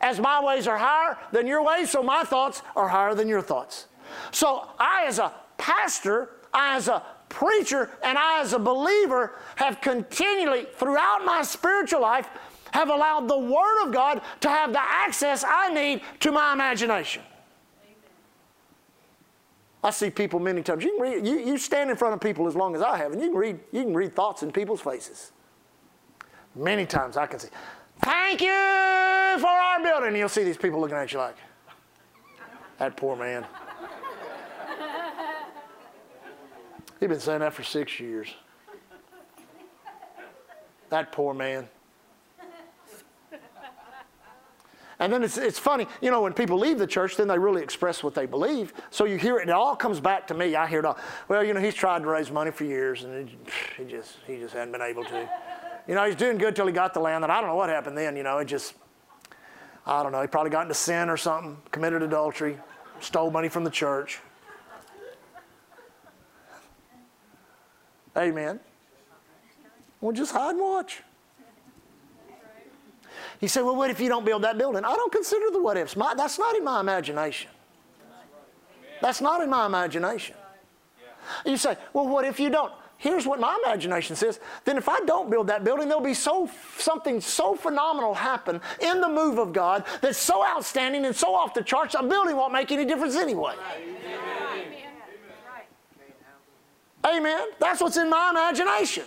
S2: As my ways are higher than your ways, so my thoughts are higher than your thoughts. So I, as a pastor, I, as a preacher, and I, as a believer, have continually, throughout my spiritual life, have allowed the Word of God to have the access I need to my imagination. I see people many times. You, can read, you, you stand in front of people as long as I have, and you can read, you can read thoughts in people's faces. Many times I can see, thank you for our building. And you'll see these people looking at you like, that poor man. He's been saying that for six years. That poor man. And then it's, it's funny, you know, when people leave the church, then they really express what they believe. So you hear it, and it all comes back to me. I hear it all. Well, you know, he's tried to raise money for years, and he just, he just hadn't been able to. You know, he's doing good till he got the land, and I don't know what happened then. You know, it just, I don't know. He probably got into sin or something, committed adultery, stole money from the church. Amen. Well, just hide and watch. He said, Well, what if you don't build that building? I don't consider the what ifs. My, that's not in my imagination. That's not in my imagination. You say, Well, what if you don't? Here's what my imagination says. Then if I don't build that building, there'll be so something so phenomenal happen in the move of God that's so outstanding and so off the charts, a building won't make any difference anyway. Amen. That's what's in my imagination.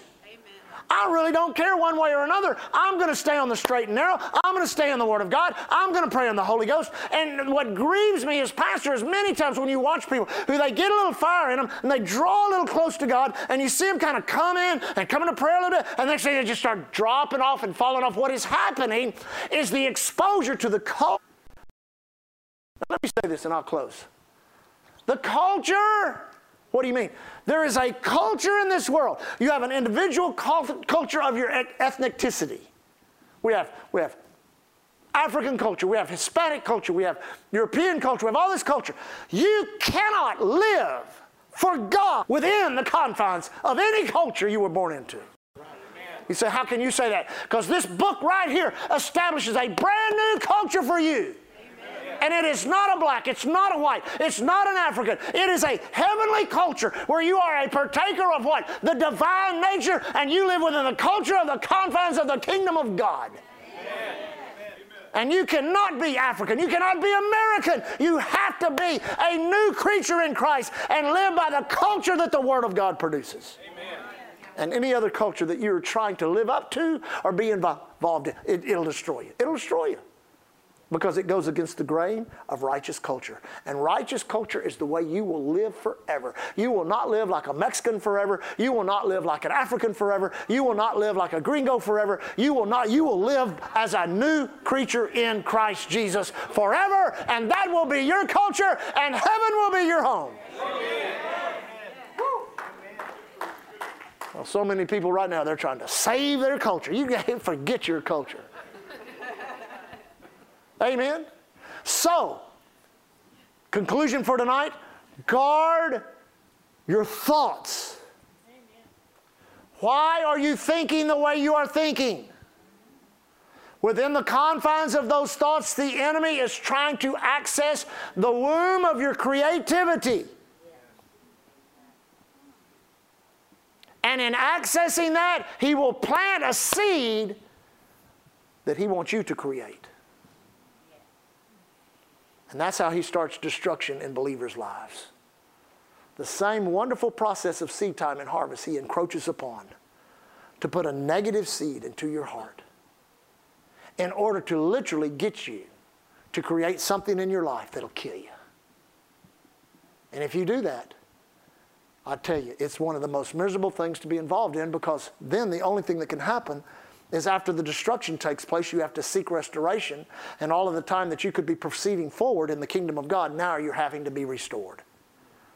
S2: I really don't care one way or another. I'm going to stay on the straight and narrow. I'm going to stay in the Word of God. I'm going to pray in the Holy Ghost. And what grieves me as pastor is many times when you watch people who they get a little fire in them and they draw a little close to God and you see them kind of come in and come into prayer a little bit and next thing they just start dropping off and falling off. What is happening is the exposure to the culture. Let me say this and I'll close. The culture what do you mean? There is a culture in this world. You have an individual culture of your ethnicity. We have, we have African culture, we have Hispanic culture, we have European culture, we have all this culture. You cannot live for God within the confines of any culture you were born into. You say, how can you say that? Because this book right here establishes a brand new culture for you. And it is not a black, it's not a white, it's not an African. It is a heavenly culture where you are a partaker of what? The divine nature, and you live within the culture of the confines of the kingdom of God. And you cannot be African. You cannot be American. You have to be a new creature in Christ and live by the culture that the Word of God produces. Amen. And any other culture that you're trying to live up to or be involved in, it, it'll destroy you. It'll destroy you because it goes against the grain of righteous culture. And righteous culture is the way you will live forever. You will not live like a Mexican forever. You will not live like an African forever. You will not live like a gringo forever. You will not you will live as a new creature in Christ Jesus forever and that will be your culture and heaven will be your home. Well, so many people right now they're trying to save their culture. You can't forget your culture. Amen? So, conclusion for tonight guard your thoughts. Why are you thinking the way you are thinking? Within the confines of those thoughts, the enemy is trying to access the womb of your creativity. And in accessing that, he will plant a seed that he wants you to create. And that's how he starts destruction in believers' lives. The same wonderful process of seed time and harvest he encroaches upon to put a negative seed into your heart in order to literally get you to create something in your life that'll kill you. And if you do that, I tell you, it's one of the most miserable things to be involved in because then the only thing that can happen is after the destruction takes place, you have to seek restoration. And all of the time that you could be proceeding forward in the kingdom of God, now you're having to be restored.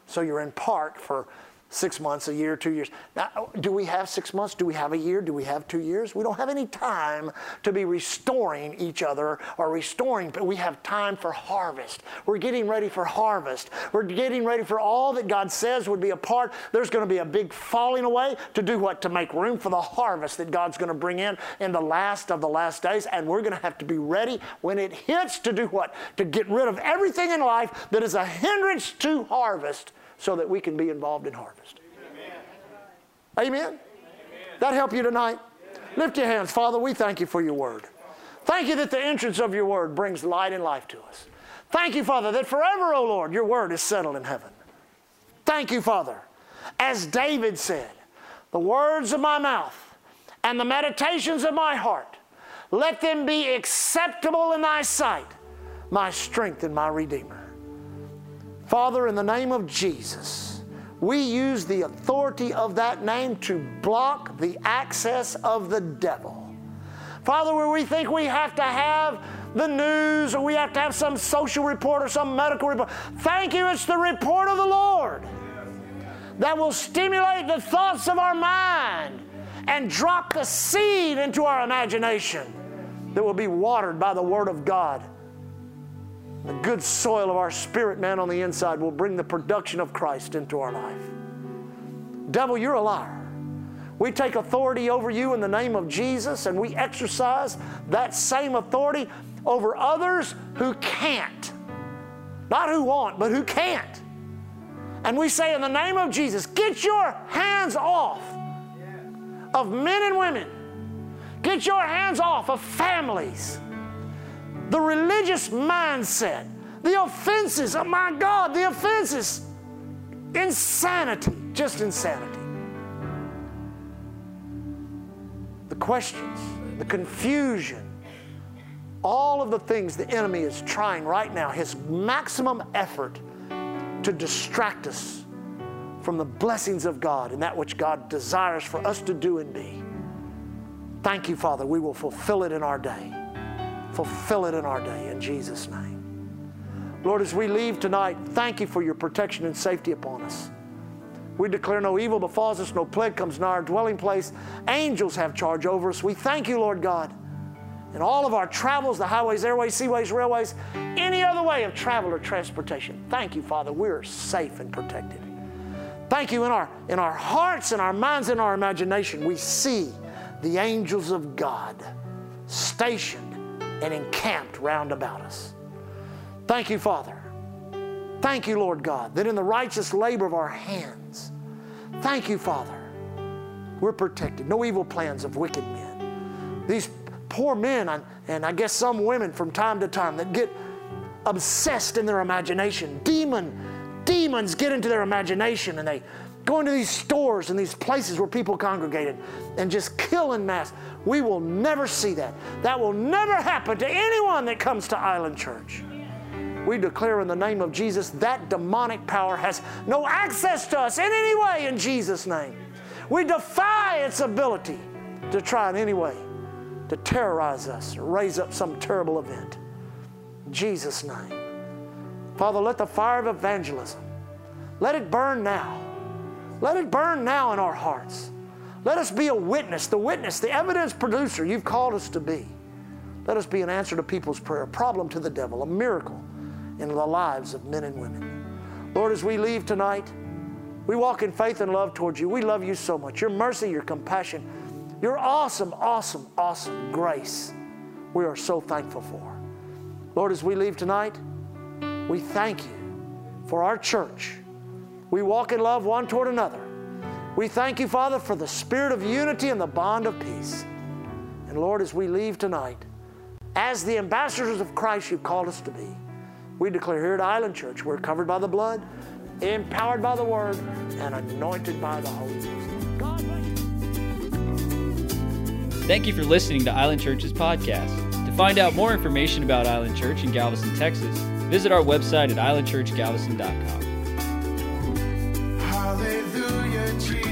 S2: So you're in part for six months, a year, two years. Now, do we have six months? Do we have a year? Do we have two years? We don't have any time to be restoring each other or restoring, but we have time for harvest. We're getting ready for harvest. We're getting ready for all that God says would be a part. There's going to be a big falling away to do what? To make room for the harvest that God's going to bring in in the last of the last days. And we're going to have to be ready when it hits to do what? To get rid of everything in life that is a hindrance to harvest so that we can be involved in harvest. Amen? Amen? That help you tonight? Lift your hands. Father, we thank you for your word. Thank you that the entrance of your word brings light and life to us. Thank you, Father, that forever, O Lord, your word is settled in heaven. Thank you, Father. As David said, the words of my mouth and the meditations of my heart Let them be acceptable in thy sight, my strength and my redeemer. Father, in the name of Jesus, we use the authority of that name to block the access of the devil. Father, where we think we have to have the news or we have to have some social report or some medical report, thank you, it's the report of the Lord that will stimulate the thoughts of our mind and drop the seed into our imagination that will be watered by the Word of God. The good soil of our spirit man on the inside will bring the production of Christ into our life. Devil, you're a liar. We take authority over you in the name of Jesus and we exercise that same authority over others who can't. Not who want, but who can't. And we say, in the name of Jesus, get your hands off of men and women. Get your hands off of families. The religious mindset, the offenses, oh my God, the offenses. Insanity, just insanity. The questions, the confusion, all of the things the enemy is trying right now, his maximum effort to distract us from the blessings of God and that which God desires for us to do and be. Thank you, Father. We will fulfill it in our day. Fulfill it in our day in Jesus' name. Lord, as we leave tonight, thank you for your protection and safety upon us. We declare no evil befalls us, no plague comes nigh our dwelling place. Angels have charge over us. We thank you, Lord God in all of our travels, the highways, airways, seaways, railways, any other way of travel or transportation. Thank you, Father. We're safe and protected. Thank you in our, in our hearts in our minds in our imagination. We see the angels of God stationed and encamped round about us. Thank you, Father. Thank you, Lord God, that in the righteous labor of our hands, thank you, Father, we're protected. No evil plans of wicked men. These poor men and, I guess some women from time to time that get obsessed in their imagination. Demon, demons get into their imagination and they go to these stores and these places where people congregated and just killing mass. We will never see that. That will never happen to anyone that comes to Island Church. We declare in the name of Jesus that demonic power has no access to us in any way in Jesus' name. We defy its ability to try in any way to terrorize us or raise up some terrible event. In Jesus' name. Father, let the fire of evangelism, let it burn now. Let it burn now in our hearts. Let us be a witness, the witness, the evidence producer you've called us to be. Let us be an answer to people's prayer, a problem to the devil, a miracle in the lives of men and women. Lord, as we leave tonight, we walk in faith and love towards you. We love you so much. Your mercy, your compassion, your awesome, awesome, awesome grace, we are so thankful for. Lord, as we leave tonight, we thank you for our church. We walk in love one toward another. We thank you, Father, for the spirit of unity and the bond of peace. And Lord, as we leave tonight, as the ambassadors of Christ you've called us to be, we declare here at Island Church we're covered by the blood, empowered by the word, and anointed by the Holy Ghost.
S1: Thank you for listening to Island Church's podcast. To find out more information about Island Church in Galveston, Texas, visit our website at islandchurchgalveston.com. Gucci.